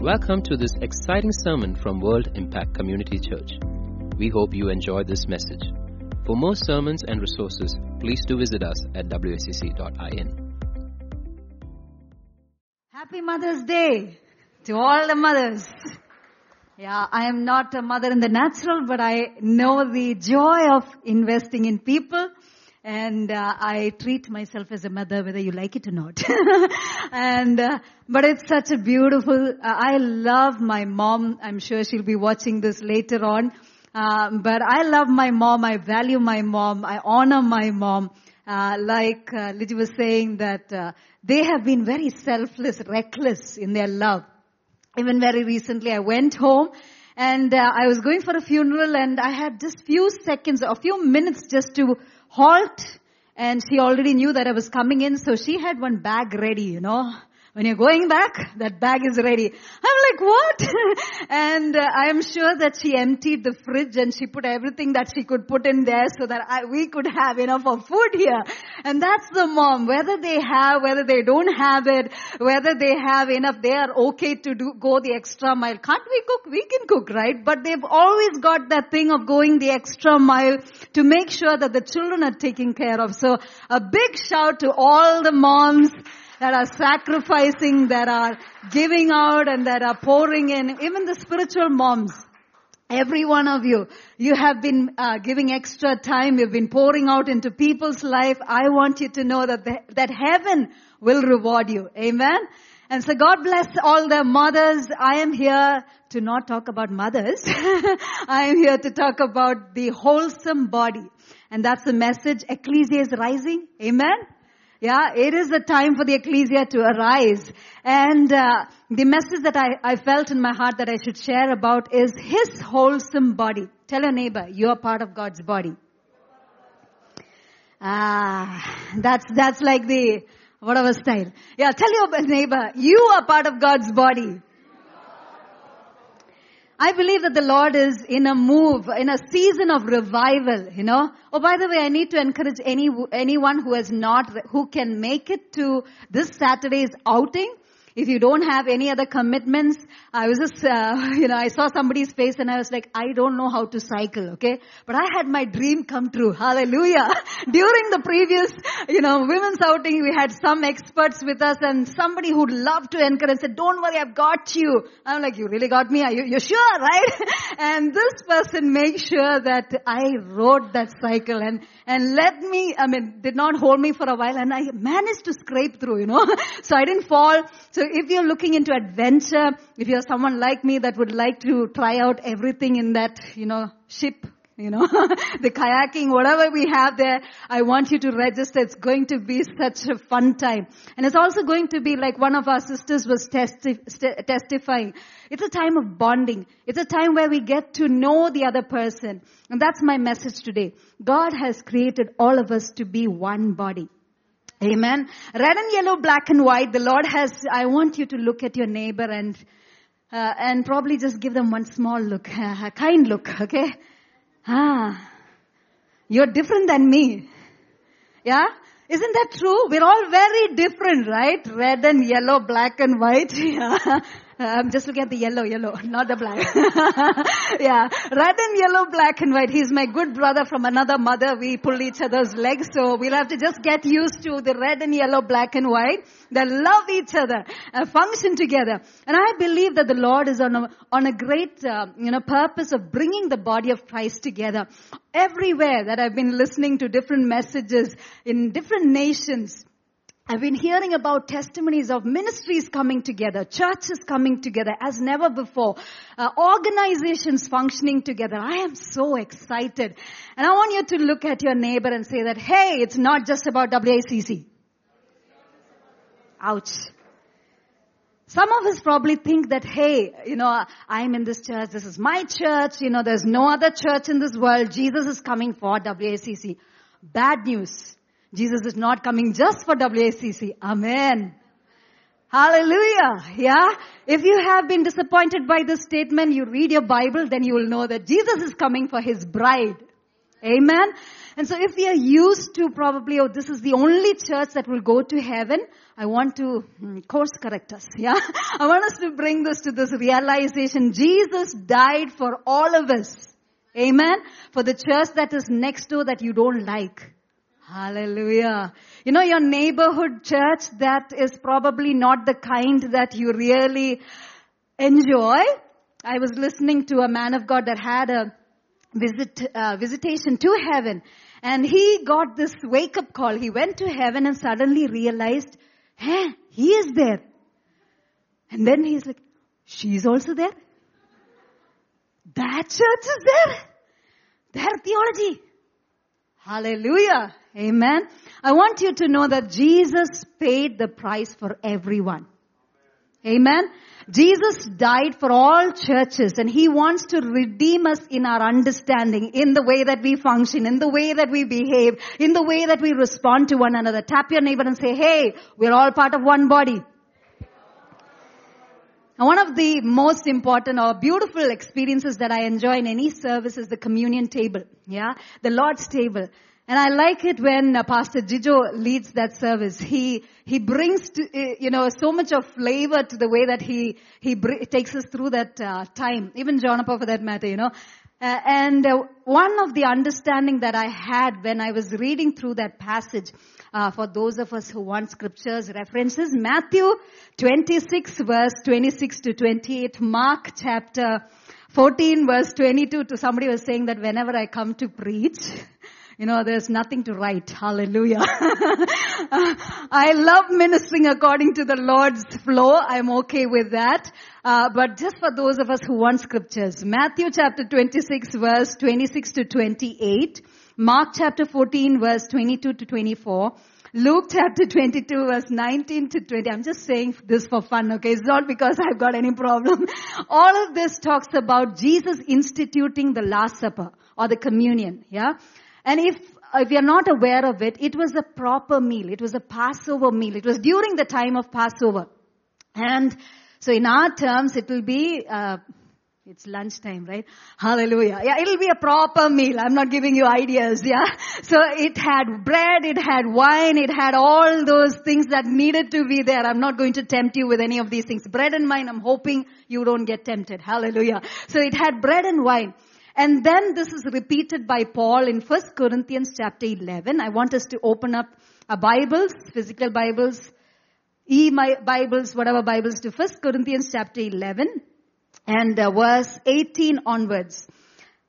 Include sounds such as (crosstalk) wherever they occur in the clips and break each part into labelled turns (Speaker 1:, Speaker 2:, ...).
Speaker 1: Welcome to this exciting sermon from World Impact Community Church. We hope you enjoy this message. For more sermons and resources, please do visit us at wacc.in.
Speaker 2: Happy Mother's Day to all the mothers. Yeah, I am not a mother in the natural, but I know the joy of investing in people. And uh, I treat myself as a mother, whether you like it or not. (laughs) and uh, but it's such a beautiful. Uh, I love my mom. I'm sure she'll be watching this later on. Um, but I love my mom. I value my mom. I honor my mom. Uh, like uh, Liji was saying that uh, they have been very selfless, reckless in their love. Even very recently, I went home and uh, I was going for a funeral and I had just few seconds, a few minutes just to halt and she already knew that I was coming in so she had one bag ready, you know. When you're going back, that bag is ready. I'm like, what? (laughs) and uh, I am sure that she emptied the fridge and she put everything that she could put in there so that I, we could have enough of food here. And that's the mom. Whether they have, whether they don't have it, whether they have enough, they are okay to do, go the extra mile. Can't we cook? We can cook, right? But they've always got that thing of going the extra mile to make sure that the children are taken care of. So a big shout to all the moms that are sacrificing, that are giving out and that are pouring in, even the spiritual moms. Every one of you, you have been uh, giving extra time. You've been pouring out into people's life. I want you to know that the, that heaven will reward you. Amen. And so God bless all the mothers. I am here to not talk about mothers. (laughs) I am here to talk about the wholesome body. And that's the message. Ecclesia is rising. Amen. Yeah, it is the time for the ecclesia to arise. And uh, the message that I, I felt in my heart that I should share about is His wholesome body. Tell your neighbor, you are part of God's body. Ah, that's, that's like the, whatever style. Yeah, tell your neighbor, you are part of God's body. I believe that the Lord is in a move, in a season of revival, you know. Oh, by the way, I need to encourage any, anyone who has not, who can make it to this Saturday's outing. If you don't have any other commitments, I was just, uh, (laughs) you know, I saw somebody's face and I was like, I don't know how to cycle, okay? But I had my dream come true. Hallelujah. (laughs) During the previous, you know, women's outing, we had some experts with us and somebody who'd love to encourage said, don't worry, I've got you. I'm like, you really got me? Are you, you're sure, (laughs) right? and this person made sure that I rode that cycle and, and let me, I mean, did not hold me for a while and I managed to scrape through, you know. so I didn't fall. So if you're looking into adventure, if you're someone like me that would like to try out everything in that, you know, ship, you know, (laughs) the kayaking, whatever we have there, I want you to register. It's going to be such a fun time. And it's also going to be like one of our sisters was testi- st- testifying. It's a time of bonding. It's a time where we get to know the other person. And that's my message today. God has created all of us to be one body. Amen. Red and yellow, black and white. The Lord has, I want you to look at your neighbor and, uh, and probably just give them one small look, (laughs) a kind look, okay? Ah, you're different than me. Yeah? Isn't that true? We're all very different, right? Red and yellow, black and white. (laughs) Yeah. I'm just looking at the yellow, yellow, (laughs) not the black. (laughs) yeah. Red and yellow, black and white. He's my good brother from another mother. We pull each other's legs, so we'll have to just get used to the red and yellow, black and white that love each other, uh, function together. And I believe that the Lord is on a, on a great, uh, you know, purpose of bringing the body of Christ together. Everywhere that I've been listening to different messages in different nations, I've been hearing about testimonies of ministries coming together, churches coming together as never before, uh, organizations functioning together. I am so excited. And I want you to look at your neighbor and say that, hey, it's not just about WACC. Ouch. Some of us probably think that, hey, you know, I'm in this church, this is my church, you know, there's no other church in this world, Jesus is coming for WACC. Bad news. Jesus is not coming just for WACC. Amen. Hallelujah. Yeah. If you have been disappointed by this statement, you read your Bible, then you will know that Jesus is coming for his bride. Amen. And so if we are used to probably, oh, this is the only church that will go to heaven, I want to hmm, course correct us. Yeah. (laughs) I want us to bring this to this realization. Jesus died for all of us. Amen. For the church that is next door that you don't like. Hallelujah. You know, your neighborhood church that is probably not the kind that you really enjoy. I was listening to a man of God that had a visit, uh, visitation to heaven and he got this wake up call. He went to heaven and suddenly realized, he is there. And then he's like, she's also there. That church is there. Their theology. Hallelujah. Amen. I want you to know that Jesus paid the price for everyone. Amen. Jesus died for all churches and He wants to redeem us in our understanding, in the way that we function, in the way that we behave, in the way that we respond to one another. Tap your neighbor and say, hey, we're all part of one body. One of the most important or beautiful experiences that I enjoy in any service is the communion table. Yeah. The Lord's table. And I like it when uh, Pastor Jijo leads that service. He, he brings to, uh, you know, so much of flavor to the way that he, he takes us through that uh, time. Even Jonappa for that matter, you know. Uh, and uh, one of the understanding that I had when I was reading through that passage, uh, for those of us who want scriptures references, Matthew 26 verse 26 to 28, Mark chapter 14 verse 22 to somebody was saying that whenever I come to preach, you know, there's nothing to write. Hallelujah. (laughs) I love ministering according to the Lord's flow. I'm okay with that. Uh, but just for those of us who want scriptures, Matthew chapter 26 verse 26 to 28, Mark chapter 14 verse 22 to 24, Luke chapter 22 verse 19 to 20. I'm just saying this for fun, okay? It's not because I've got any problem. (laughs) All of this talks about Jesus instituting the Last Supper or the communion, yeah? And if, if you're not aware of it, it was a proper meal. It was a Passover meal. It was during the time of Passover. And so in our terms, it will be, uh, it's lunchtime, right? Hallelujah. Yeah, it'll be a proper meal. I'm not giving you ideas, yeah? (laughs) So it had bread, it had wine, it had all those things that needed to be there. I'm not going to tempt you with any of these things. Bread and wine, I'm hoping you don't get tempted. Hallelujah. So it had bread and wine. And then this is repeated by Paul in 1 Corinthians chapter 11. I want us to open up our Bibles, physical Bibles, e-Bibles, whatever Bibles to 1 Corinthians chapter 11 and uh, verse 18 onwards.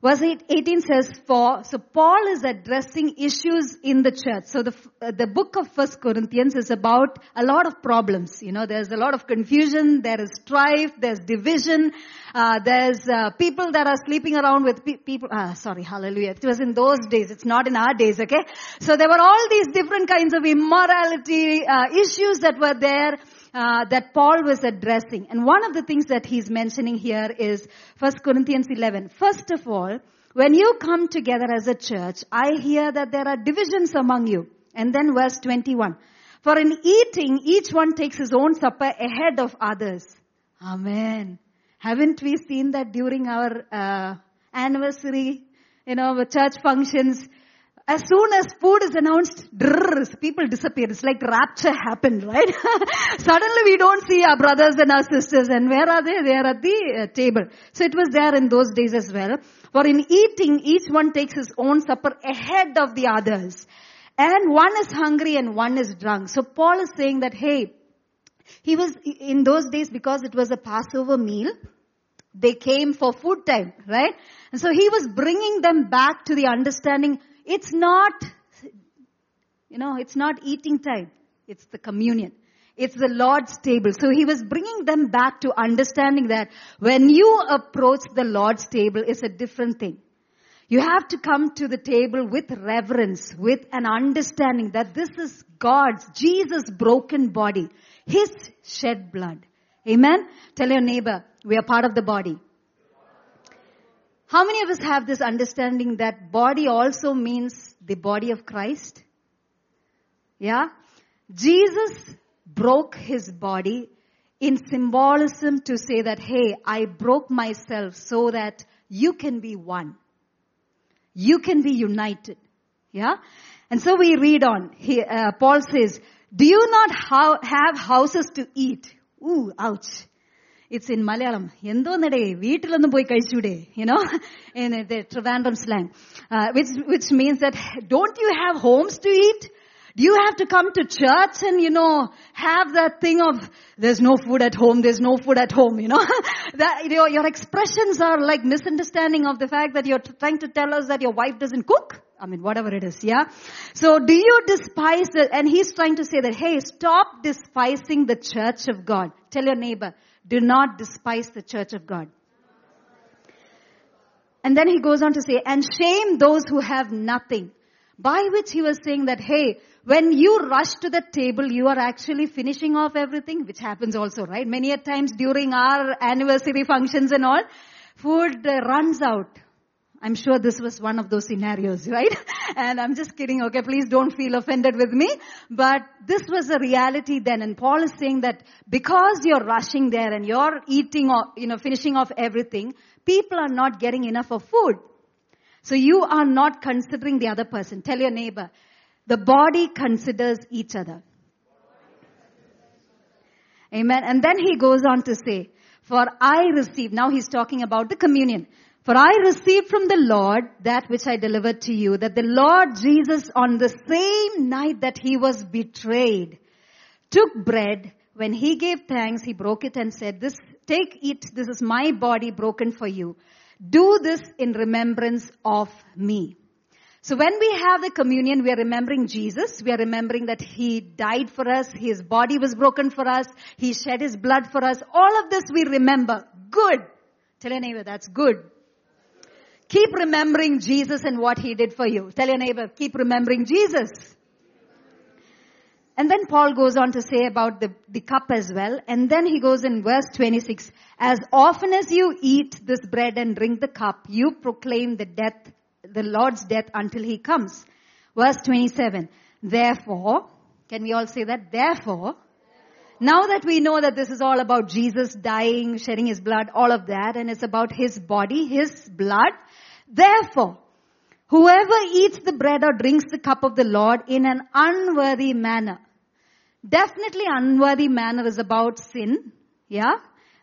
Speaker 2: Verse 18 says, for, so Paul is addressing issues in the church. So the, uh, the book of First Corinthians is about a lot of problems. You know, there's a lot of confusion, there is strife, there's division, uh, there's uh, people that are sleeping around with pe- people, ah, sorry, hallelujah. It was in those days, it's not in our days, okay? So there were all these different kinds of immorality, uh, issues that were there uh, that Paul was addressing. And one of the things that he's mentioning here is 1 Corinthians 11. First of all, when you come together as a church, I hear that there are divisions among you. And then verse 21. For in eating, each one takes his own supper ahead of others. Amen. Haven't we seen that during our uh, anniversary, you know, church functions? As soon as food is announced, drrr, people disappear. It's like rapture happened, right? (laughs) Suddenly we don't see our brothers and our sisters. And where are they? They are at the uh, table. So it was there in those days as well. For in eating, each one takes his own supper ahead of the others. And one is hungry and one is drunk. So Paul is saying that, hey, he was, in those days, because it was a Passover meal, they came for food time, right? And so he was bringing them back to the understanding, it's not, you know, it's not eating time. It's the communion. It's the Lord's table. So he was bringing them back to understanding that when you approach the Lord's table, it's a different thing. You have to come to the table with reverence, with an understanding that this is God's, Jesus' broken body, His shed blood. Amen? Tell your neighbor, we are part of the body. How many of us have this understanding that body also means the body of Christ? Yeah? Jesus broke his body in symbolism to say that, hey, I broke myself so that you can be one. You can be united. Yeah? And so we read on. He, uh, Paul says, do you not ha- have houses to eat? Ooh, ouch It's in Malayalam. എന്തോന്നടേ വീട്ടിലൊന്നും പോയി കഴിച്ചൂടെ you know in the Trivandrum slang uh, which which means that don't you have homes to eat do you have to come to church and you know have that thing of there's no food at home there's no food at home you know (laughs) that your, your expressions are like misunderstanding of the fact that you're trying to tell us that your wife doesn't cook I mean, whatever it is, yeah? So do you despise it? And he's trying to say that, hey, stop despising the church of God. Tell your neighbor, do not despise the church of God. And then he goes on to say, and shame those who have nothing. By which he was saying that, hey, when you rush to the table, you are actually finishing off everything, which happens also, right? Many a times during our anniversary functions and all, food uh, runs out. I'm sure this was one of those scenarios, (laughs) right? And I'm just kidding, okay? Please don't feel offended with me. But this was a reality then. And Paul is saying that because you're rushing there and you're eating or, you know, finishing off everything, people are not getting enough of food. So you are not considering the other person. Tell your neighbor, the body considers each other. Amen. And then he goes on to say, for I receive, now he's talking about the communion. For I received from the Lord that which I delivered to you, that the Lord Jesus on the same night that he was betrayed, took bread. When he gave thanks, he broke it and said, this, take it, this is my body broken for you. Do this in remembrance of me. So when we have the communion, we are remembering Jesus. We are remembering that He died for us. His body was broken for us. He shed His blood for us. All of this we remember. Good. Tell your neighbor, that's good. Keep remembering Jesus and what He did for you. Tell your neighbor, keep remembering Jesus. And then Paul goes on to say about the, the cup as well. And then he goes in verse 26, as often as you eat this bread and drink the cup, you proclaim the death, the Lord's death until he comes. Verse 27, therefore, can we all say that? Therefore, now that we know that this is all about Jesus dying, shedding his blood, all of that, and it's about his body, his blood, therefore, Whoever eats the bread or drinks the cup of the Lord in an unworthy manner. Definitely unworthy manner is about sin. Yeah?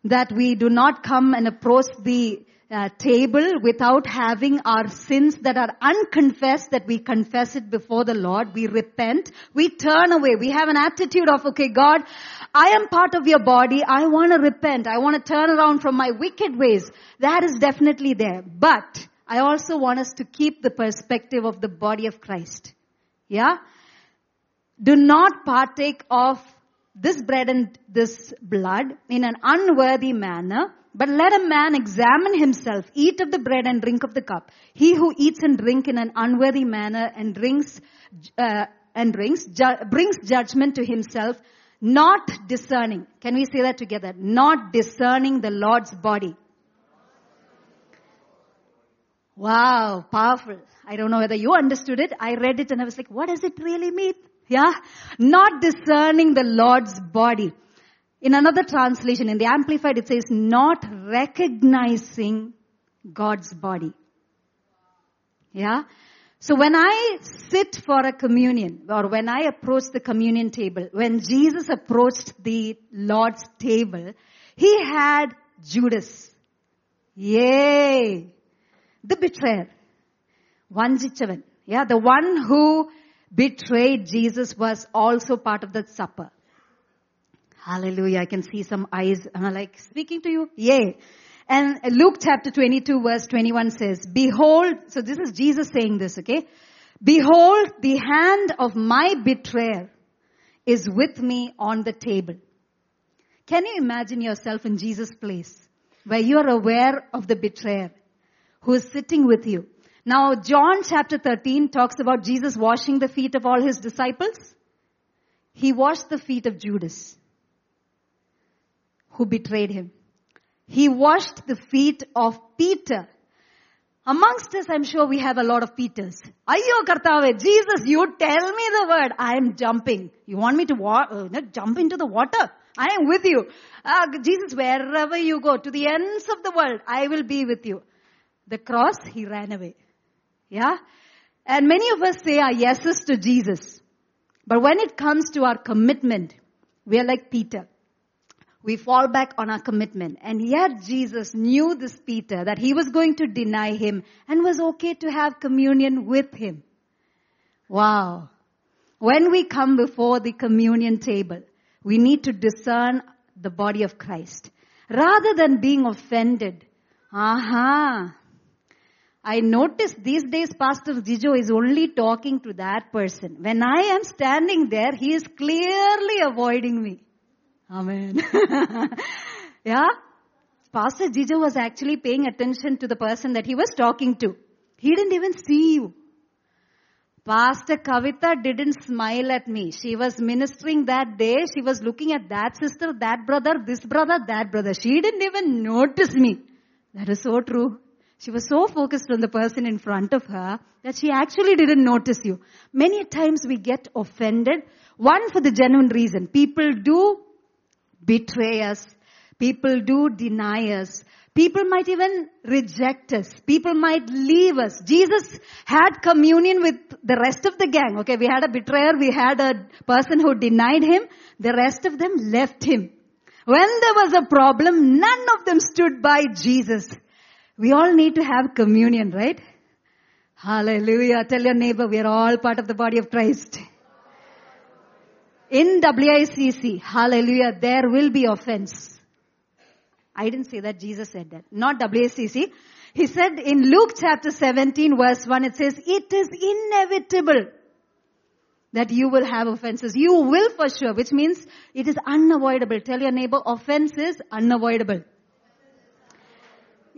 Speaker 2: That we do not come and approach the uh, table without having our sins that are unconfessed, that we confess it before the Lord. We repent. We turn away. We have an attitude of, okay, God, I am part of your body. I want to repent. I want to turn around from my wicked ways. That is definitely there. But, I also want us to keep the perspective of the body of Christ. Yeah? Do not partake of this bread and this blood in an unworthy manner, but let a man examine himself, eat of the bread and drink of the cup. He who eats and drink in an unworthy manner and drinks, uh, and drinks, ju- brings judgment to himself, not discerning. Can we say that together? Not discerning the Lord's body. Wow, powerful. I don't know whether you understood it. I read it and I was like, what does it really mean? Yeah? Not discerning the Lord's body. In another translation, in the Amplified, it says, not recognizing God's body. Yeah? So when I sit for a communion, or when I approach the communion table, when Jesus approached the Lord's table, he had Judas. Yay! The betrayer. Vanjichavan. Yeah, the one who betrayed Jesus was also part of that supper. Hallelujah. I can see some eyes uh, like speaking to you. Yay. And Luke chapter 22 verse 21 says, behold, so this is Jesus saying this, okay? Behold, the hand of my betrayer is with me on the table. Can you imagine yourself in Jesus' place where you are aware of the betrayer who is sitting with you? Now, John chapter 13 talks about Jesus washing the feet of all his disciples. He washed the feet of Judas, who betrayed him. He washed the feet of Peter. Amongst us, I'm sure we have a lot of Peters. Ayyo Kartave, Jesus, you tell me the word. I am jumping. You want me to wa- uh, jump into the water? I am with you. Uh, Jesus, wherever you go, to the ends of the world, I will be with you. The cross, he ran away. Yeah? And many of us say our yeses to Jesus. But when it comes to our commitment, we are like Peter. We fall back on our commitment. And yet Jesus knew this Peter that he was going to deny him and was okay to have communion with him. Wow. When we come before the communion table, we need to discern the body of Christ. Rather than being offended, aha, I notice these days Pastor Jijo is only talking to that person. When I am standing there, he is clearly avoiding me. Amen. (laughs) yeah? Pastor Jijo was actually paying attention to the person that he was talking to. He didn't even see you. Pastor Kavita didn't smile at me. She was ministering that day. She was looking at that sister, that brother, this brother, that brother. She didn't even notice me. That is so true. She was so focused on the person in front of her that she actually didn't notice you. Many times we get offended. One for the genuine reason. People do betray us. People do deny us. People might even reject us. People might leave us. Jesus had communion with the rest of the gang. Okay, we had a betrayer, we had a person who denied him. The rest of them left him. When there was a problem, none of them stood by Jesus. We all need to have communion, right? Hallelujah. Tell your neighbor we are all part of the body of Christ. In WICC, hallelujah, there will be offense. I didn't say that, Jesus said that. Not WICC. He said in Luke chapter 17 verse 1, it says, it is inevitable that you will have offenses. You will for sure, which means it is unavoidable. Tell your neighbor, offense is unavoidable.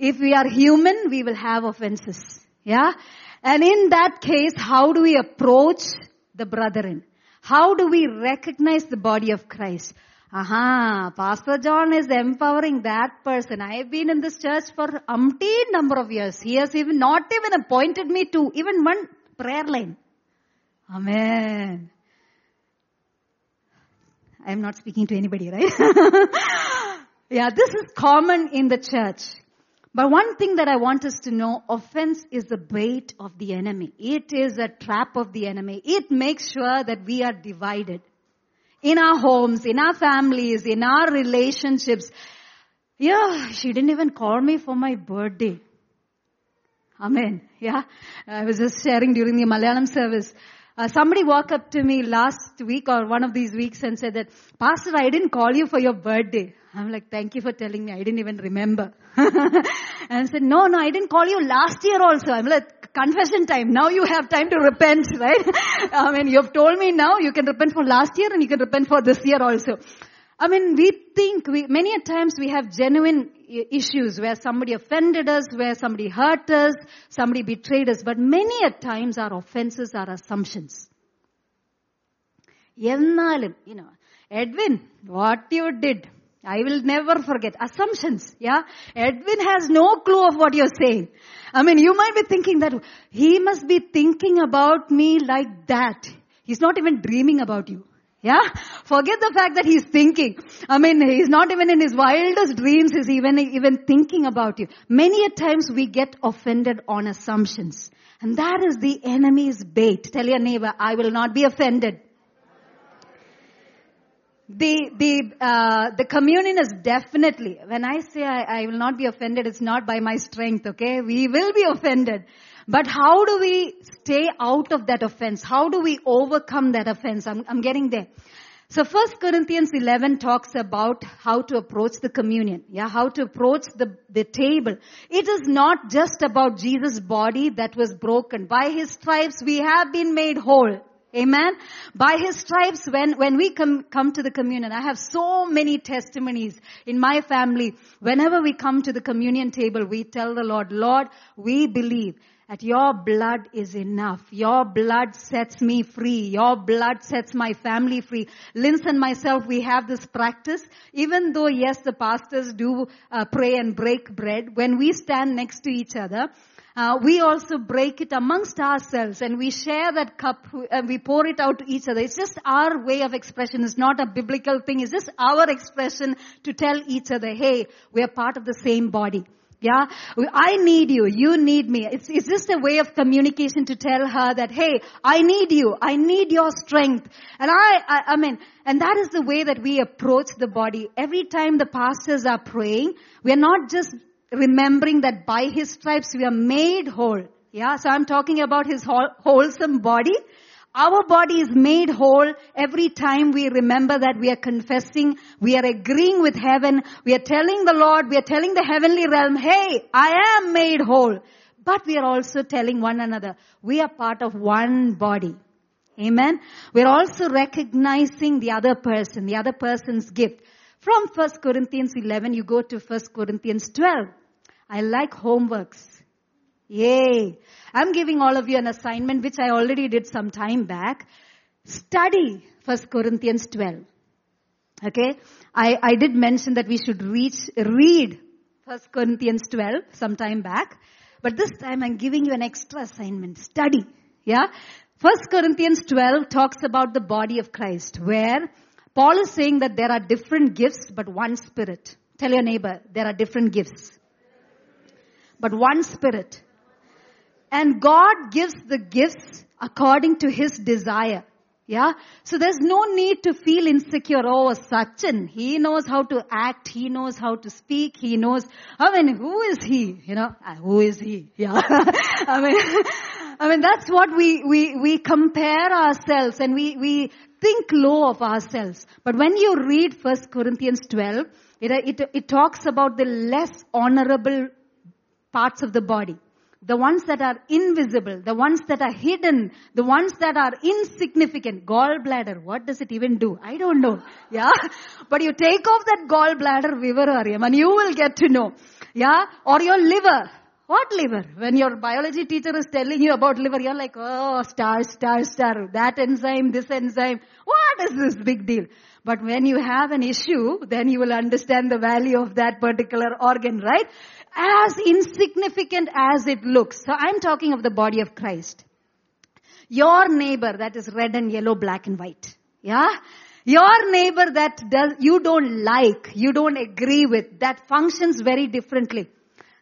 Speaker 2: If we are human, we will have offenses. Yeah? And in that case, how do we approach the brethren? How do we recognize the body of Christ? Aha, Pastor John is empowering that person. I have been in this church for umpteen number of years. He has even not even appointed me to even one prayer line. Amen. I am not speaking to anybody, right? (laughs) yeah, this is common in the church. But one thing that I want us to know, offense is the bait of the enemy. It is a trap of the enemy. It makes sure that we are divided. In our homes, in our families, in our relationships. Yeah, she didn't even call me for my birthday. Amen. Yeah. I was just sharing during the Malayalam service. Uh, somebody walked up to me last week or one of these weeks and said that, Pastor, I didn't call you for your birthday. I'm like, thank you for telling me. I didn't even remember. (laughs) and I said, no, no, I didn't call you last year also. I'm like, confession time. Now you have time to repent, (laughs) right? I mean, you've told me now you can repent for last year and you can repent for this year also. I mean, we think, we, many a times we have genuine issues where somebody offended us, where somebody hurt us, somebody betrayed us, but many a times our offenses are assumptions. എന്നാലും, you know, Edwin, what you did, I will never forget. Assumptions, yeah? Edwin has no clue of what you're saying. I mean, you might be thinking that he must be thinking about me like that. He's not even dreaming about you. Yeah? Forget the fact that he's thinking. I mean, he's not even in his wildest dreams is even, even thinking about you. Many a times we get offended on assumptions. And that is the enemy's bait. Tell your neighbor, I will not be offended. The, the, uh, the communion is definitely, when I say I, I will not be offended, it's not by my strength, okay? We will be offended. But how do we stay out of that offense? How do we overcome that offense? I'm, I'm getting there. So first Corinthians 11 talks about how to approach the communion. Yeah, how to approach the, the table. It is not just about Jesus' body that was broken. By His stripes we have been made whole. Amen. By His stripes, when, when we come, come to the communion, I have so many testimonies in my family. Whenever we come to the communion table, we tell the Lord, Lord, we believe that your blood is enough. Your blood sets me free. Your blood sets my family free. Linz and myself, we have this practice. Even though, yes, the pastors do uh, pray and break bread, when we stand next to each other, uh, we also break it amongst ourselves and we share that cup and we pour it out to each other. It's just our way of expression. It's not a biblical thing. It's just our expression to tell each other, hey, we are part of the same body. Yeah, I need you. You need me. It's, it's just a way of communication to tell her that, hey, I need you. I need your strength. And I, I, I mean, and that is the way that we approach the body. Every time the pastors are praying, we are not just remembering that by his stripes we are made whole. Yeah, so I'm talking about his wholesome body. Our body is made whole every time we remember that we are confessing, we are agreeing with heaven, we are telling the Lord, we are telling the heavenly realm, hey, I am made whole. But we are also telling one another, we are part of one body. Amen. We're also recognizing the other person, the other person's gift. From 1 Corinthians 11, you go to 1 Corinthians 12. I like homeworks. Yay. I'm giving all of you an assignment which I already did some time back. Study 1 Corinthians 12. Okay. I, I did mention that we should reach, read 1 Corinthians 12 some time back. But this time I'm giving you an extra assignment. Study. Yeah. 1 Corinthians 12 talks about the body of Christ where Paul is saying that there are different gifts but one spirit. Tell your neighbor, there are different gifts. But one spirit. And God gives the gifts according to His desire. Yeah. So there's no need to feel insecure. Oh, Sachin, he knows how to act. He knows how to speak. He knows, I mean, who is he? You know, uh, who is he? Yeah. (laughs) I mean, I mean, that's what we, we, we compare ourselves and we, we think low of ourselves. But when you read 1 Corinthians 12, it, it, it talks about the less honorable parts of the body the ones that are invisible, the ones that are hidden, the ones that are insignificant. Gallbladder, what does it even do? I don't know. Yeah? (laughs) But you take off that gallbladder vivararium and you will get to know. Yeah? Or your liver. What liver? When your biology teacher is telling you about liver, you're like, oh, star, star, star. That enzyme, this enzyme. What is this big deal? But when you have an issue, then you will understand the value of that particular organ, right? As insignificant as it looks. So I'm talking of the body of Christ. Your neighbor that is red and yellow, black and white. Yeah? Your neighbor that does, you don't like, you don't agree with, that functions very differently.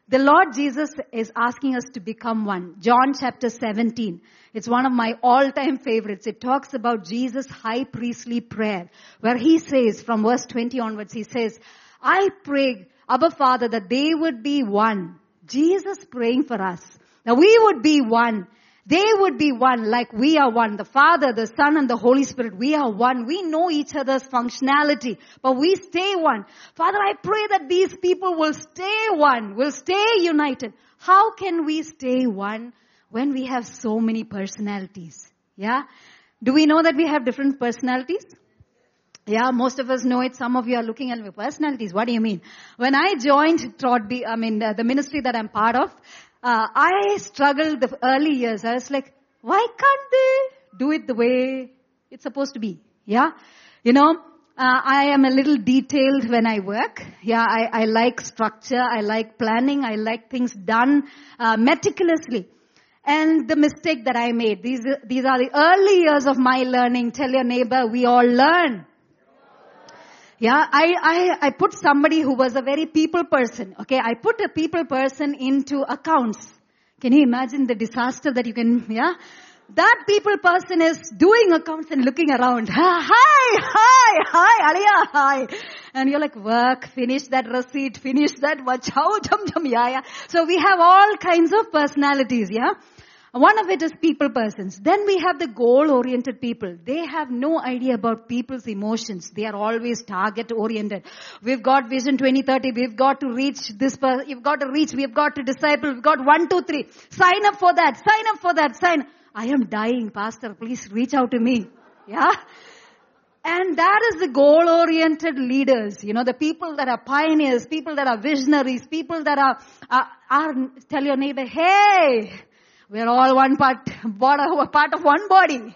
Speaker 2: The Lord Jesus is asking us to become one. John chapter 17. It's one of my all-time favorites. It talks about Jesus' high priestly prayer, where he says, from verse 20 onwards, he says, I pray Abba Father, that they would be one. Jesus praying for us. Now we would be one. They would be one like we are one. The Father, the Son, and the Holy Spirit, we are one. We know each other's functionality, but we stay one. Father, I pray that these people will stay one, will stay united. How can we stay one when we have so many personalities? Yeah? Do we know that we have different personalities? Yeah, most of us know it. Some of you are looking at my personalities. What do you mean? When I joined Trodby, I mean, the, the ministry that I'm part of, uh, I struggled the early years. I was like, why can't they do it the way it's supposed to be? Yeah? You know, uh, I am a little detailed when I work. Yeah, I, I like structure. I like planning. I like things done uh, meticulously. And the mistake that I made, these, these are the early years of my learning. Tell your neighbor, we all learn. Yeah, I, I, I put somebody who was a very people person. Okay, I put a people person into accounts. Can you imagine the disaster that you can, yeah? That people person is doing accounts and looking around. (laughs) Hi, hi, hi, Aliya, hi. And you're like, work, finish that receipt, finish that, watch (laughs) out, jum, jum, yeah, yeah. So we have all kinds of personalities, yeah? One of it is people persons. Then we have the goal oriented people. They have no idea about people's emotions. They are always target oriented. We've got vision 2030. We've got to reach this person. You've got to reach. We've got to disciple. We've got one, two, three. Sign up for that. Sign up for that. Sign. I am dying, pastor. Please reach out to me. Yeah. And that is the goal oriented leaders. You know, the people that are pioneers, people that are visionaries, people that are, are, are tell your neighbor, hey, we're all one part, part of one body.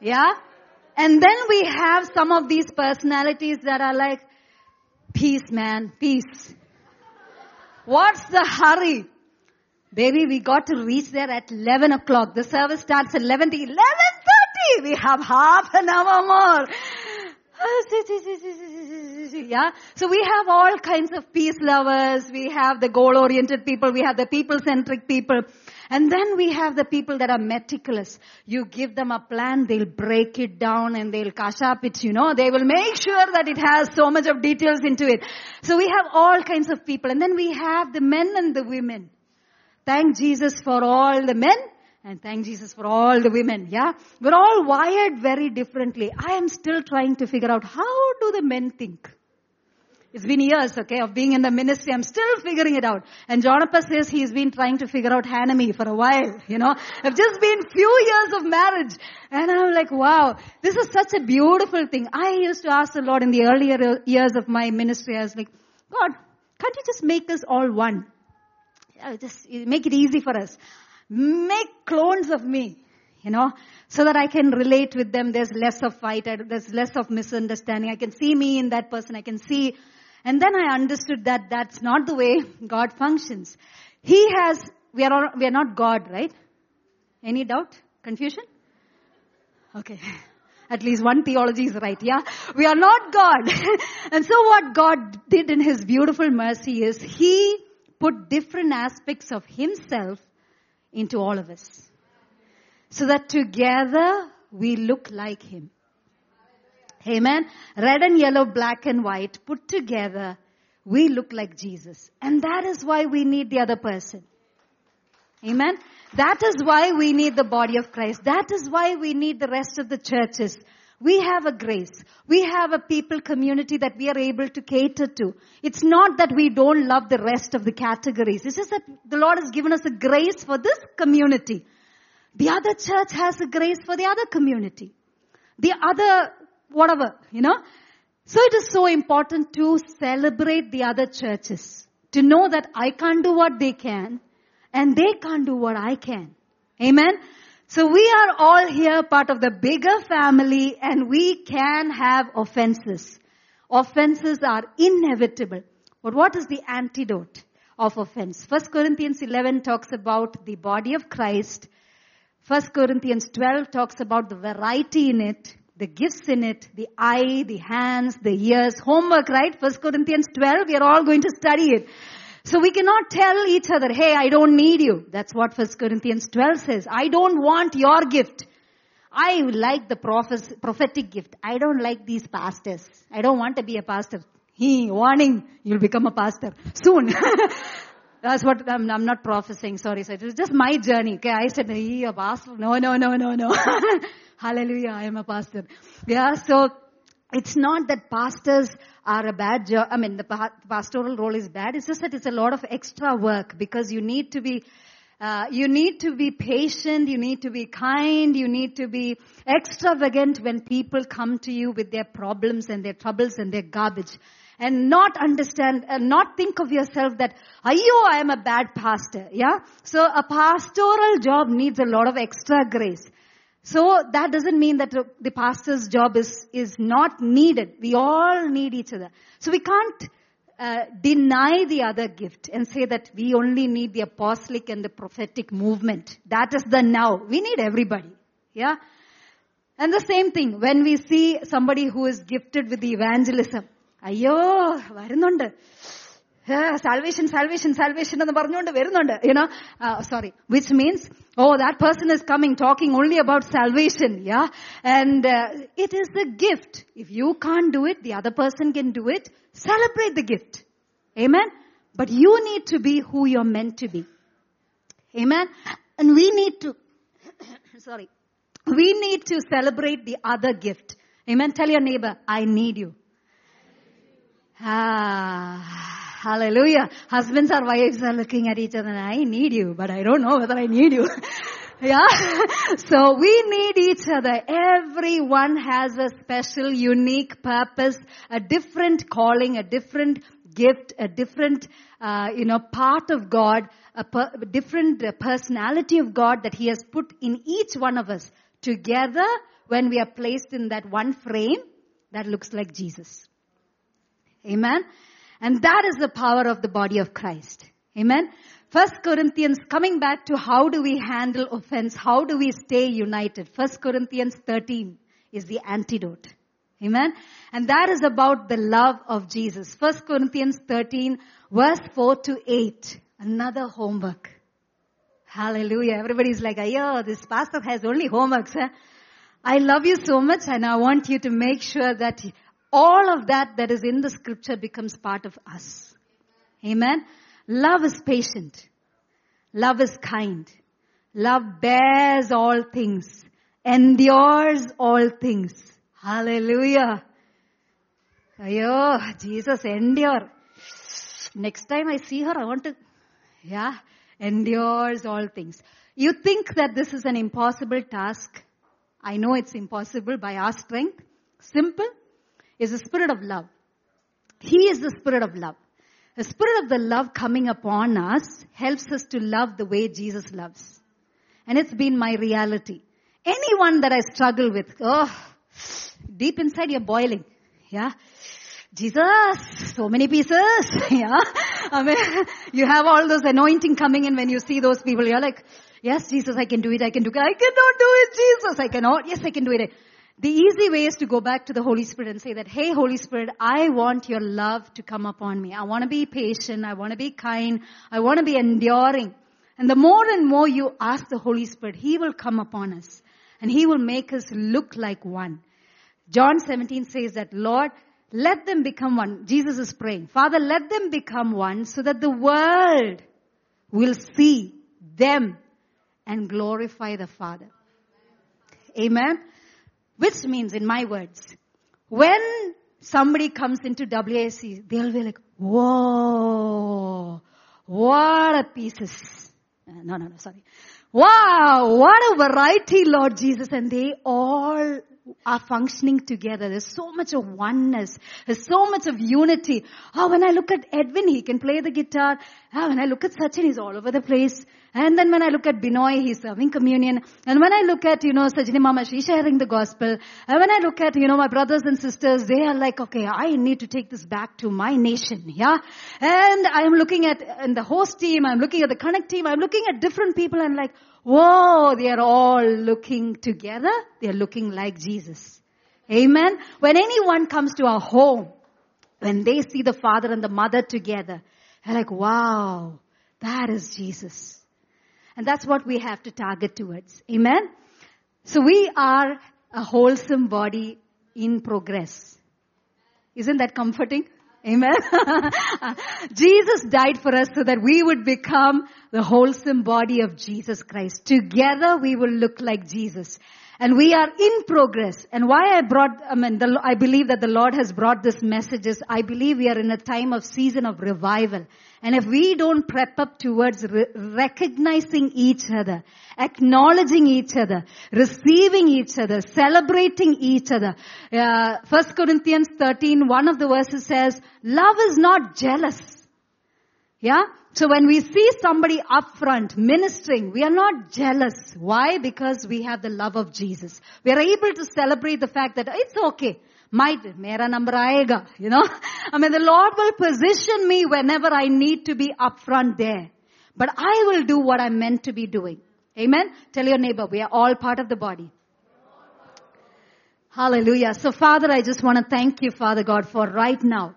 Speaker 2: Yeah? And then we have some of these personalities that are like, peace man, peace. What's the hurry? Baby, we got to reach there at 11 o'clock. The service starts at 11, 11.30. We have half an hour more. Yeah. So we have all kinds of peace lovers. We have the goal oriented people. We have the people centric people. And then we have the people that are meticulous. You give them a plan, they'll break it down and they'll cash up it, you know. They will make sure that it has so much of details into it. So we have all kinds of people. And then we have the men and the women. Thank Jesus for all the men and thank Jesus for all the women, yeah? We're all wired very differently. I am still trying to figure out how do the men think? It's been years, okay, of being in the ministry. I'm still figuring it out. And Jonathan says he's been trying to figure out Hanami for a while, you know. I've just been few years of marriage. And I'm like, wow, this is such a beautiful thing. I used to ask the Lord in the earlier years of my ministry, I was like, God, can't you just make us all one? Just make it easy for us make clones of me, you know, so that I can relate with them. There's less of fight, uh, there's less of misunderstanding. I can see me in that person, I can see. And then I understood that that's not the way God functions. He has, we are, all, we are not God, right? Any doubt? Confusion? Okay. (laughs) At least one theology is right, yeah? We are not God. (laughs) and so what God did in His beautiful mercy is He put different aspects of Himself into all of us. So that together we look like Him. Amen. Red and yellow, black and white, put together, we look like Jesus. And that is why we need the other person. Amen. That is why we need the body of Christ. That is why we need the rest of the churches. We have a grace. We have a people community that we are able to cater to. It's not that we don't love the rest of the categories. It's just that the Lord has given us a grace for this community. The other church has a grace for the other community. The other, whatever, you know. So it is so important to celebrate the other churches. To know that I can't do what they can and they can't do what I can. Amen. So we are all here part of the bigger family and we can have offenses. Offenses are inevitable. But what is the antidote of offense? 1 Corinthians 11 talks about the body of Christ. 1 Corinthians 12 talks about the variety in it, the gifts in it, the eye, the hands, the ears. Homework, right? 1 Corinthians 12, we are all going to study it. So we cannot tell each other, hey, I don't need you. That's what 1 Corinthians 12 says. I don't want your gift. I like the prophetic gift. I don't like these pastors. I don't want to be a pastor. He, warning, you'll become a pastor soon. (laughs) That's what I'm, I'm, not prophesying. Sorry, sir. It was just my journey. Okay, I said, he a pastor. No, no, no, no, no. (laughs) Hallelujah, I am a pastor. Yeah, so it's not that pastors are a bad job. I mean, the pastoral role is bad. It's just that it's a lot of extra work because you need to be, uh, you need to be patient, you need to be kind, you need to be extravagant when people come to you with their problems and their troubles and their garbage. And not understand, and not think of yourself that, ayo, I am a bad pastor, yeah? So a pastoral job needs a lot of extra grace. So that doesn't mean that the pastor's job is, is not needed. We all need each other. So we can't uh, deny the other gift and say that we only need the apostolic and the prophetic movement. That is the now. We need everybody. Yeah? And the same thing, when we see somebody who is gifted with the evangelism, അയ്യോ വരുന്നുണ്ട് salvation salvation salvation എന്ന് പറഞ്ഞുകൊണ്ട് വരുന്നുണ്ട് you know sorry which means oh that person is coming talking only about salvation yeah and it is A gift if you can do it the other person can do it celebrate the gift Amen. But you need to be who you're meant to be. Amen. And we need to, sorry, we need to celebrate the other gift. Amen. Tell your neighbor, I need you. Ah. Hallelujah. Husbands or wives are looking at each other and I need you, but I don't know whether I need you. (laughs) yeah. (laughs) So we need each other. Everyone has a special, unique purpose, a different calling, a different gift, a different, uh, you know, part of God, a per- different personality of God that He has put in each one of us. Together, when we are placed in that one frame, that looks like Jesus. Amen. And that is the power of the body of Christ. Amen. First Corinthians, coming back to how do we handle offense? How do we stay united? First Corinthians 13 is the antidote. Amen. And that is about the love of Jesus. 1 Corinthians 13 verse 4 to 8. Another homework. Hallelujah. Everybody's like, oh, this pastor has only homeworks. Huh? I love you so much and I want you to make sure that all of that that is in the scripture becomes part of us. Amen. Love is patient. Love is kind. Love bears all things, endures all things. Hallelujah. Ayo, Jesus, endure. Next time I see her, I want to, yeah, endures all things. You think that this is an impossible task. I know it's impossible by our strength. Simple is the spirit of love. He is the spirit of love. The spirit of the love coming upon us helps us to love the way Jesus loves. And it's been my reality. Anyone that I struggle with, oh, deep inside you're boiling. Yeah. Jesus, so many pieces. (laughs) yeah. I mean, you have all those anointing coming in when you see those people. You're like, yes, Jesus, I can do it. I can do it. I cannot do it, Jesus. I cannot. Yes, I can do it. The easy way is to go back to the Holy Spirit and say that, hey, Holy Spirit, I want your love to come upon me. I want to be patient. I want to be kind. I want to be enduring. And the more and more you ask the Holy Spirit, He will come upon us and He will make us look like one. John 17 says that, Lord, let them become one. Jesus is praying. Father, let them become one so that the world will see them and glorify the Father. Amen. Which means, in my words, when somebody comes into WAC, they'll be like, whoa, what a pieces. Uh, no, no, no, sorry. Wow, what a variety, Lord Jesus. And they all are functioning together. There's so much of oneness. There's so much of unity. Oh, when I look at Edwin, he can play the guitar. Oh, when I look at Sachin, he's all over the place. And then when I look at Binoy, he's serving communion. And when I look at, you know, Sajini Mama, she's sharing the gospel. And when I look at, you know, my brothers and sisters, they are like, okay, I need to take this back to my nation, yeah? And I'm looking at, and the host team, I'm looking at the connect team, I'm looking at different people and like, whoa, they are all looking together. They are looking like Jesus. Amen. When anyone comes to our home, when they see the father and the mother together, they're like, wow, that is Jesus. And that's what we have to target towards. Amen. So we are a wholesome body in progress. Isn't that comforting? Amen. (laughs) Jesus died for us so that we would become the wholesome body of Jesus Christ. Together we will look like Jesus. And we are in progress. And why I brought, I mean, the, I believe that the Lord has brought this message is I believe we are in a time of season of revival. And if we don't prep up towards re- recognizing each other, acknowledging each other, receiving each other, celebrating each other. Uh, 1 Corinthians 13, one of the verses says, love is not jealous. Yeah? So when we see somebody up front ministering, we are not jealous. Why? Because we have the love of Jesus. We are able to celebrate the fact that it's okay. Might, mera number aega, you know. I mean, the Lord will position me whenever I need to be up front there. But I will do what I'm meant to be doing. Amen? Tell your neighbor, we are all part of the body. Hallelujah. So Father, I just want to thank you, Father God, for right now.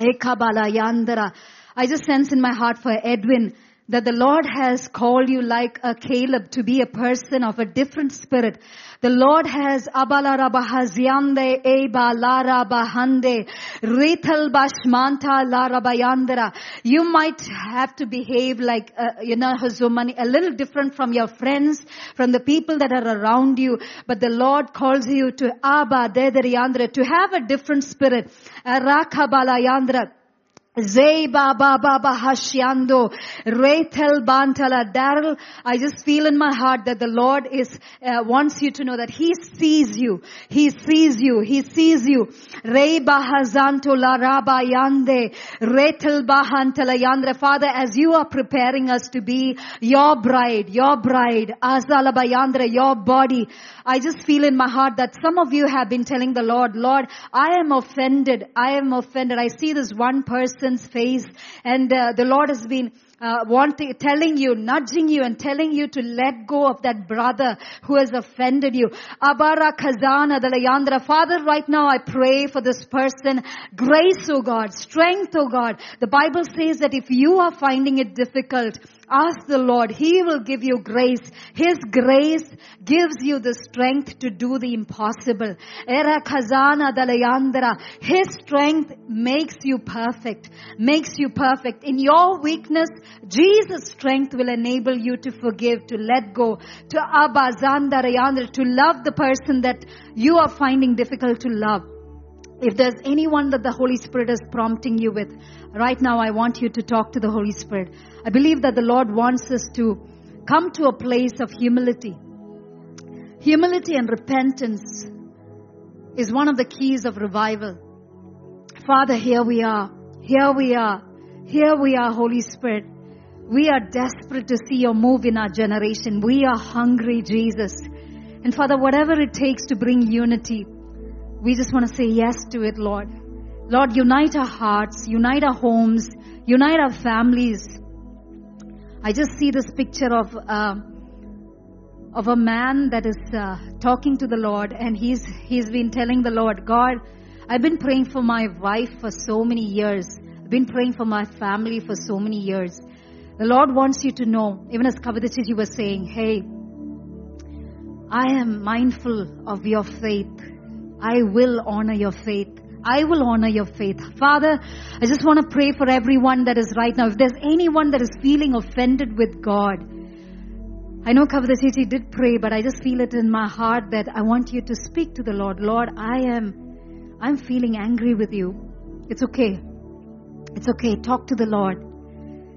Speaker 2: I just sense in my heart for Edwin that the Lord has called you like a Caleb to be a person of a different spirit. The Lord has abalarabahazyande eba larabahande rethal bashmanta larabayandara. You might have to behave like, uh, you know, Hazumani, a little different from your friends, from the people that are around you, but the Lord calls you to abba dederiandra, to have a different spirit. Rakabalayandra Zay Baba Baba Hashiando, Rethel Bantala, Daryl, I just feel in my heart that the Lord is, uh, wants you to know that He sees you. He sees you. He sees you. Rey Bahazanto La Raba Yande, Rethel Bahantala Yandre. Father, as you are preparing us to be your bride, your bride, Azala Bayandre, your body, I just feel in my heart that some of you have been telling the Lord, Lord, I am offended. I am offended. I see this one person person's face and uh, the Lord has been uh, wanting, telling you, nudging you and telling you to let go of that brother who has offended you. Abara Kazana Dalayandra. Father, right now I pray for this person. Grace, O God. Strength, O God. The Bible says that if you are finding it difficult, Ask the Lord. He will give you grace. His grace gives you the strength to do the impossible. Era kazana dalayandra. His strength makes you perfect. Makes you perfect. In your weakness, Jesus' strength will enable you to forgive, to let go, to abazandarayandra, to love the person that you are finding difficult to love. If there's anyone that the Holy Spirit is prompting you with, right now I want you to talk to the Holy Spirit. I believe that the Lord wants us to come to a place of humility. Humility and repentance is one of the keys of revival. Father, here we are. Here we are. Here we are, Holy Spirit. We are desperate to see your move in our generation. We are hungry, Jesus. And Father, whatever it takes to bring unity, we just want to say yes to it, Lord. Lord, unite our hearts, unite our homes, unite our families. I just see this picture of uh, of a man that is uh, talking to the Lord, and he's he's been telling the Lord, God, I've been praying for my wife for so many years. I've been praying for my family for so many years. The Lord wants you to know, even as Kavadachi was saying, hey, I am mindful of your faith. I will honor your faith. I will honor your faith. Father, I just want to pray for everyone that is right now. If there's anyone that is feeling offended with God, I know Kavadachichi did pray, but I just feel it in my heart that I want you to speak to the Lord. Lord, I am, I'm feeling angry with you. It's okay. It's okay. Talk to the Lord.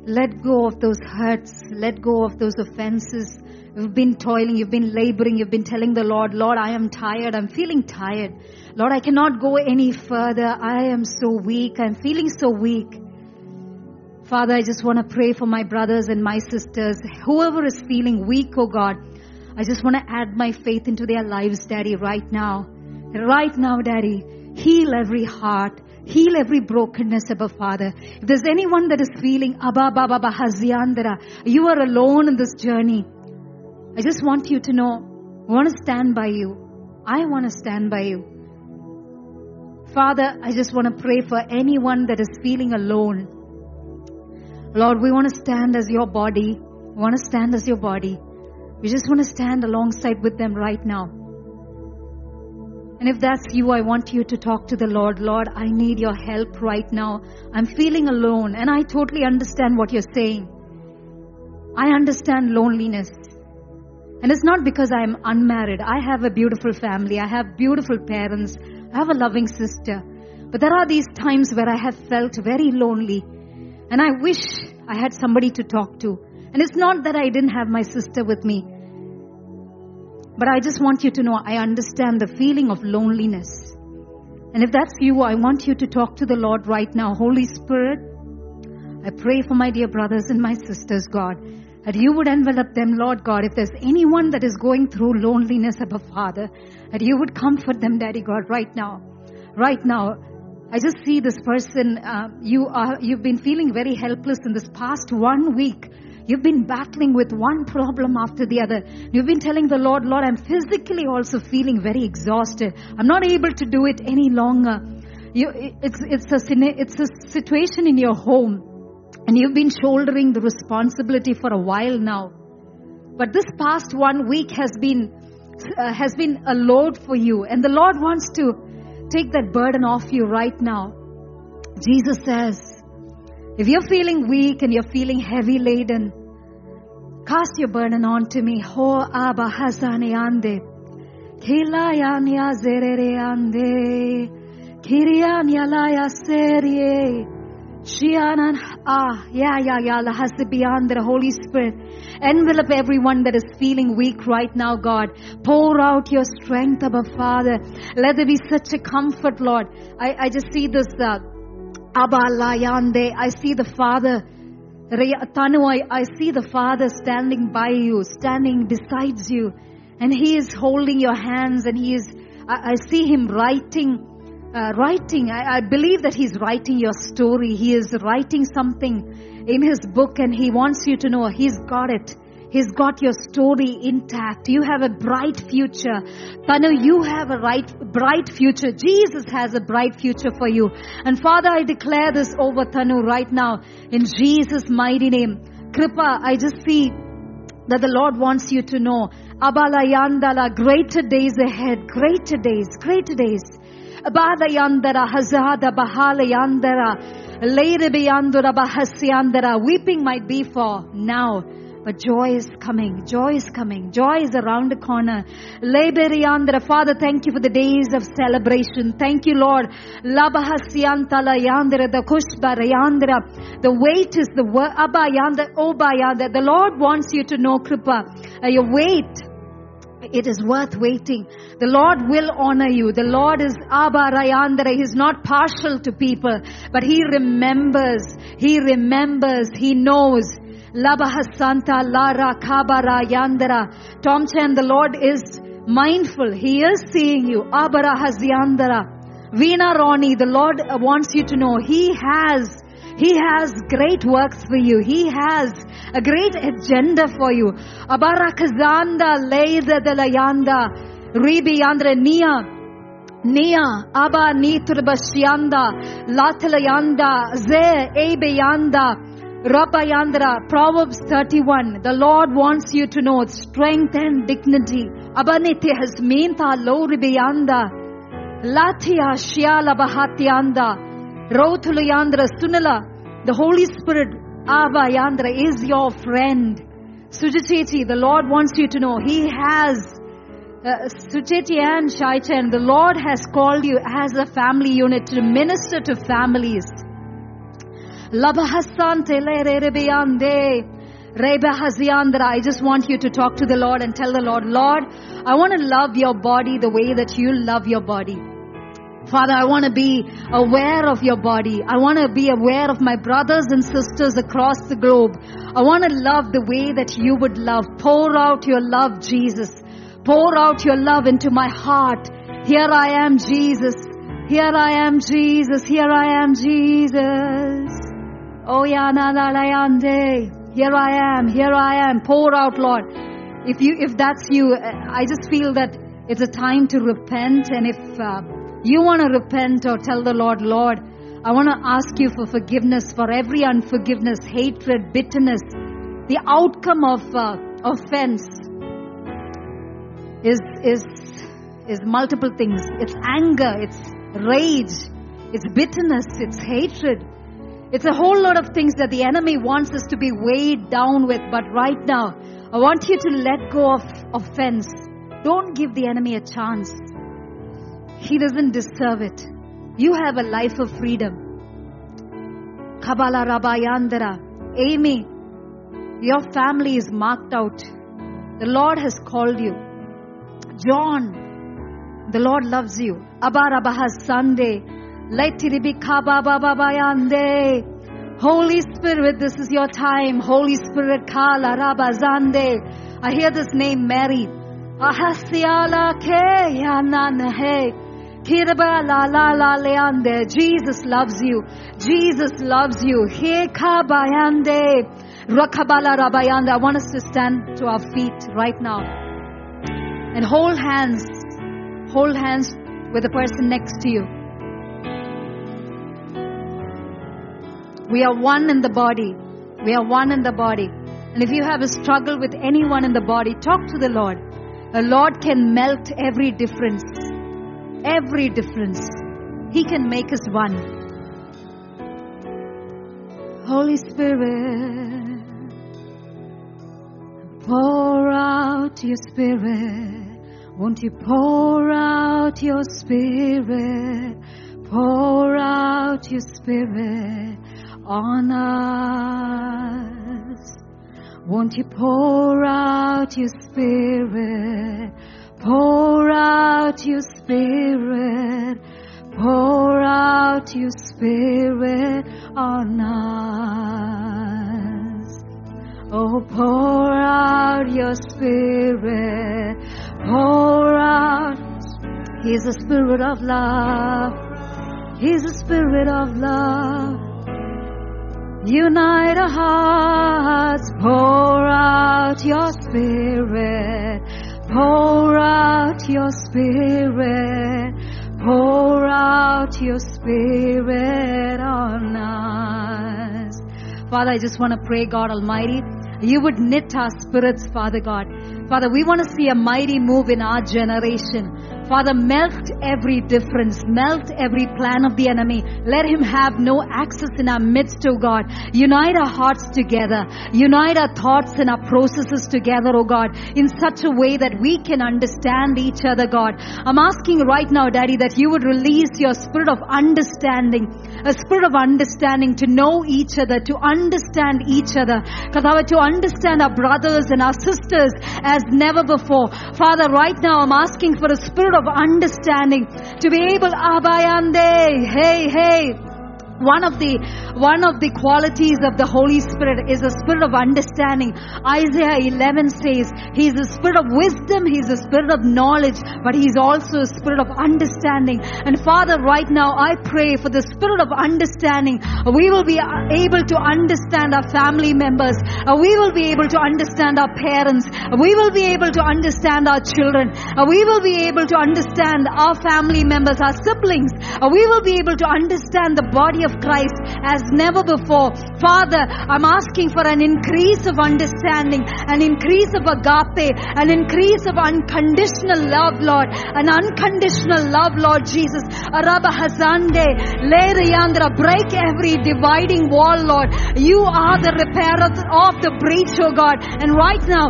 Speaker 2: Let go of those hurts. Let go of those offenses. You've been toiling, you've been laboring, you've been telling the Lord, Lord, I am tired, I'm feeling tired. Lord, I cannot go any further. I am so weak, I'm feeling so weak. Father, I just want to pray for my brothers and my sisters. Whoever is feeling weak, oh God, I just want to add my faith into their lives, Daddy, right now. Right now, Daddy. Heal every heart. Heal every brokenness, Abba Father. If there's anyone that is feeling, Abba Baba Bahaziandara, you are alone in this journey. I just want you to know, I want to stand by you. I want to stand by you. Father, I just want to pray for anyone that is feeling alone. Lord, we want to stand as your body. We want to stand as your body. We just want to stand alongside with them right now. And if that's you, I want you to talk to the Lord. Lord, I need your help right now. I'm feeling alone and I totally understand what you're saying. I understand loneliness. And it's not because I'm unmarried. I have a beautiful family. I have beautiful parents. I have a loving sister. But there are these times where I have felt very lonely. And I wish I had somebody to talk to. And it's not that I didn't have my sister with me. But I just want you to know I understand the feeling of loneliness. And if that's you, I want you to talk to the Lord right now. Holy Spirit, I pray for my dear brothers and my sisters, God, that you would envelop them, Lord God. If there's anyone that is going through loneliness, Abba Father, that you would comfort them, Daddy God, right now. Right now. I just see this person, uh, you are, you've been feeling very helpless in this past one week. You've been battling with one problem after the other. You've been telling the Lord, Lord, I'm physically also feeling very exhausted. I'm not able to do it any longer. You, it's, it's, a, it's a situation in your home and you've been shouldering the responsibility for a while now. But this past one week has been, uh, has been a load for you and the Lord wants to take that burden off you right now. Jesus says, if you're feeling weak and you're feeling heavy laden, cast your burden on to me. Ho Abba Hazane Ande. Kilayanya Zerere Ande. Kirianya Laya Serie. Shianan, ah, yeah, yeah, yeah, beyond the Holy Spirit. Envelop everyone that is feeling weak right now, God. Pour out your strength, Abba Father. Let there be such a comfort, Lord. I, I just see this, uh, Abba Layande. I see the Father. I see the Father standing by you, standing beside you. And He is holding your hands and He is, I, I see Him writing uh, writing. I, I believe that He's writing your story. He is writing something in His book and He wants you to know He's got it. He's got your story intact. You have a bright future. Tanu, you have a right, bright future. Jesus has a bright future for you. And Father, I declare this over Tanu right now in Jesus' mighty name. Kripa, I just see that the Lord wants you to know. Abala yandala, greater days ahead, greater days, greater days. Abada yandara, hazada bahala yandara, later beyandura bahasyandara. Weeping might be for now. But joy is coming. Joy is coming. Joy is around the corner. Leberiyandra. Father, thank you for the days of celebration. Thank you, Lord. Labahasiyantala yandra. The kushbarayandra. The weight is the word. Abayandra. Obayandra. The Lord wants you to know, Kripa. Uh, your weight it is worth waiting. The Lord will honor you. The Lord is Abba Rayandra. He's not partial to people, but He remembers. He remembers. He knows. Labahasanta Lara Kabara Yandara. Tom Chen, the Lord is mindful. He is seeing you. Abara Hazyandara. Veena Roni, the Lord wants you to know He has he has great works for you. He has a great agenda for you. Abarakazanda leida de la yanda. Ribi yandra nia. Nia. Aba niturbashyanda. Latalayanda. Ze ebe yanda. Rabbayandra, Proverbs 31. The Lord wants you to know strength and dignity. Abaniti has minta lo ribiyanda. Latia shiala bahatyanda. Rothuluyandra Sunala. The Holy Spirit, Abba Yandra, is your friend. Sujacheti, the Lord wants you to know He has uh, Sucheti and Shaichan, the Lord has called you as a family unit to minister to families. I just want you to talk to the Lord and tell the Lord, Lord, I want to love your body the way that you love your body. Father, I want to be aware of your body. I want to be aware of my brothers and sisters across the globe. I want to love the way that you would love. Pour out your love, Jesus. Pour out your love into my heart. Here I am, Jesus. Here I am, Jesus. Here I am, Jesus. Oh, na Here I am. Here I am. Pour out, Lord. If you, if that's you, I just feel that it's a time to repent. And if uh, you want to repent or tell the Lord, Lord, I want to ask you for forgiveness for every unforgiveness, hatred, bitterness. The outcome of uh, offense is is is multiple things. It's anger, it's rage, it's bitterness, it's hatred. It's a whole lot of things that the enemy wants us to be weighed down with. But right now, I want you to let go of offense. Don't give the enemy a chance. He doesn't deserve it. You have a life of freedom. Kabala Rabayandara. Amy, your family is marked out. The Lord has called you. John, the Lord loves you. Abarabahas Sunday. Holy Spirit, this is your time. Holy Spirit, Kala Rabazande. I hear this name, Mary. Ahasiala ke yananahe. Jesus loves you. Jesus loves you. I want us to stand to our feet right now. And hold hands. Hold hands with the person next to you. We are one in the body. We are one in the body. And if you have a struggle with anyone in the body, talk to the Lord. The Lord can melt every difference. Every difference. He can make us one. Holy Spirit, pour out your spirit. Won't you pour out your spirit? Pour out your spirit on us. Won't you pour out your spirit? Pour out your spirit. Pour out your spirit on us. Oh, pour out your spirit. Pour out. He's a spirit of love. He's a spirit of love. Unite our hearts, pour out your spirit, pour out your spirit, pour out your spirit on us. Father, I just want to pray, God Almighty, you would knit our spirits, Father God. Father, we want to see a mighty move in our generation. Father, melt every difference, melt every plan of the enemy. Let him have no access in our midst, O God. Unite our hearts together. Unite our thoughts and our processes together, O God, in such a way that we can understand each other, God. I'm asking right now, Daddy, that you would release your spirit of understanding, a spirit of understanding to know each other, to understand each other. Because to understand our brothers and our sisters as never before. Father, right now I'm asking for a spirit of understanding to be able, Abayande, hey, hey. One of the one of the qualities of the Holy Spirit is a spirit of understanding. Isaiah 11 says He's a spirit of wisdom, He's a spirit of knowledge, but He's also a spirit of understanding. And Father, right now I pray for the spirit of understanding. We will be uh, able to understand our family members. Uh, we will be able to understand our parents. Uh, we will be able to understand our children. We will be able to understand our family members, our siblings. We will be able to understand the body of Christ as never before. Father, I'm asking for an increase of understanding, an increase of agape, an increase of unconditional love, Lord, an unconditional love, Lord Jesus. Araba Hazande, Yandra, break every dividing wall, Lord. You are the repairer of the breach, oh God. And right now,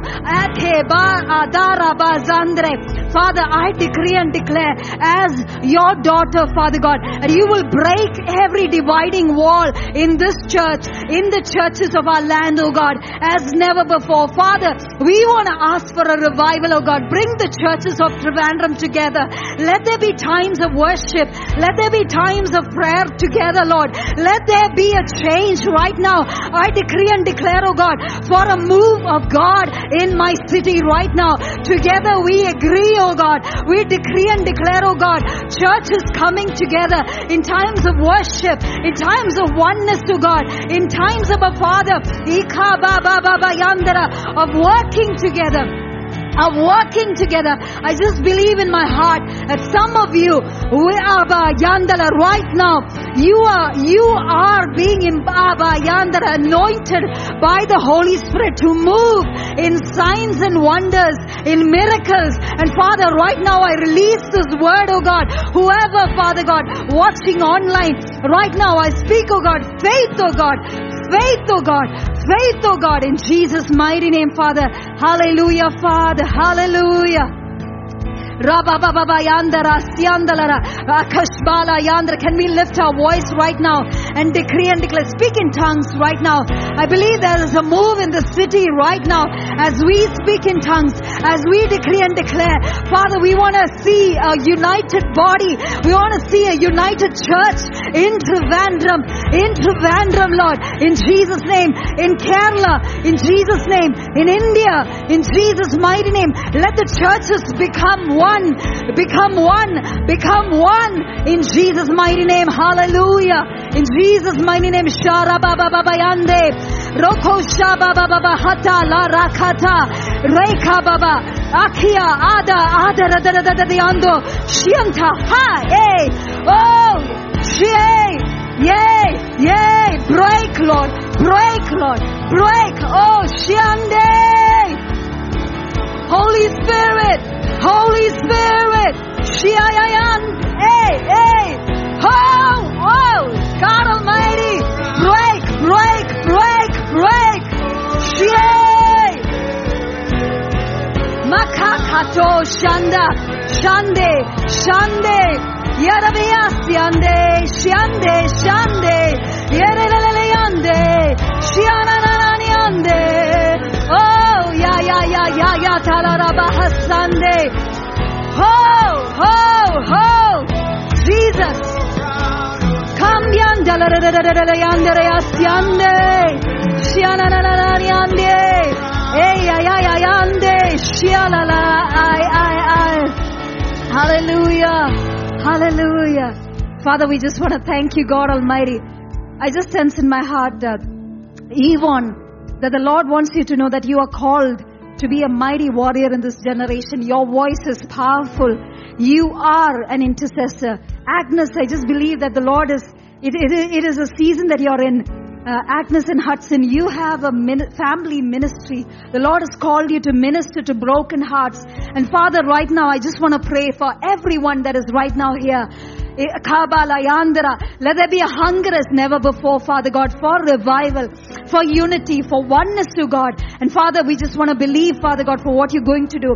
Speaker 2: Father, I decree and declare as your daughter, Father God, and you will break every dividing wall in this church, in the churches of our land, oh God, as never before. Father, we want to ask for a revival, oh God. Bring the churches of Trivandrum together. Let there be times of worship. Let there be times of prayer together, Lord. Let there be a change right now. I decree and declare, oh God, for a move of God in my city right now. Together we agree, oh God. We decree and declare, oh God, churches coming together in times of worship, in times of oneness to God, in times of a Father, of working together are working together. I just believe in my heart that some of you, Yandala, right now, you are you are being Yandala anointed by the Holy Spirit to move in signs and wonders, in miracles. And Father, right now I release this word, oh God. Whoever, Father God, watching online, right now I speak, oh God, faith, oh God, faith, oh God, faith, oh God, in Jesus' mighty name, Father. Hallelujah, Father. Hallelujah. Can we lift our voice right now and decree and declare? Speak in tongues right now. I believe there is a move in the city right now as we speak in tongues, as we decree and declare. Father, we want to see a united body. We want to see a united church in Trivandrum, in Trivandrum, Lord, in Jesus' name, in Kerala, in Jesus' name, in India, in Jesus' mighty name. Let the churches become one one, become one, become one in Jesus' mighty name. Hallelujah. In Jesus' mighty name. Shara baba baba yande. Roko shaba baba baba hata la rakata. Reika baba. Akia ada ada da da da da ando. Shianta ha eh. Oh. Yay! Yay! Yay! Break, Lord! Break, Lord! Break! Oh, Shiande! Holy Spirit, Holy Spirit, Shiayan, hey, hey, oh, oh, God Almighty, break, break, break, break, Shie, Makakato Shanda, Shande, Shande, Yarabiasiande, Shande, Shande, Yereleleande, Shianananiande, Oh, ya, ya, ya, ya, ya, talaraba Sunday. Ho, ho, ho. Jesus. Come yanda, la, la, la, la, la, la, yanda, yande. Shiana, la, la, la, yande. Hey, ya, ya, ya, yande. Shia, la, la, I, I, I. Hallelujah. Hallelujah. Father, we just want to thank you, God Almighty. I just sense in my heart that Yvonne, that the Lord wants you to know that you are called to be a mighty warrior in this generation. Your voice is powerful. You are an intercessor. Agnes, I just believe that the Lord is, it, it, it is a season that you're in. Uh, Agnes and Hudson, you have a min- family ministry. The Lord has called you to minister to broken hearts. And Father, right now, I just want to pray for everyone that is right now here. Eh. Let there be a hunger as never before, Father God, for revival, for unity, for oneness to God. And Father, we just want to believe, Father God, for what you're going to do.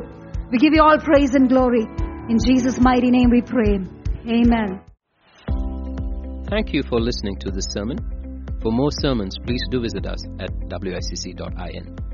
Speaker 2: We give you all praise and glory. In Jesus' mighty name we pray. Amen.
Speaker 1: Thank you for listening to this sermon. For more sermons, please do visit us at wicc.in.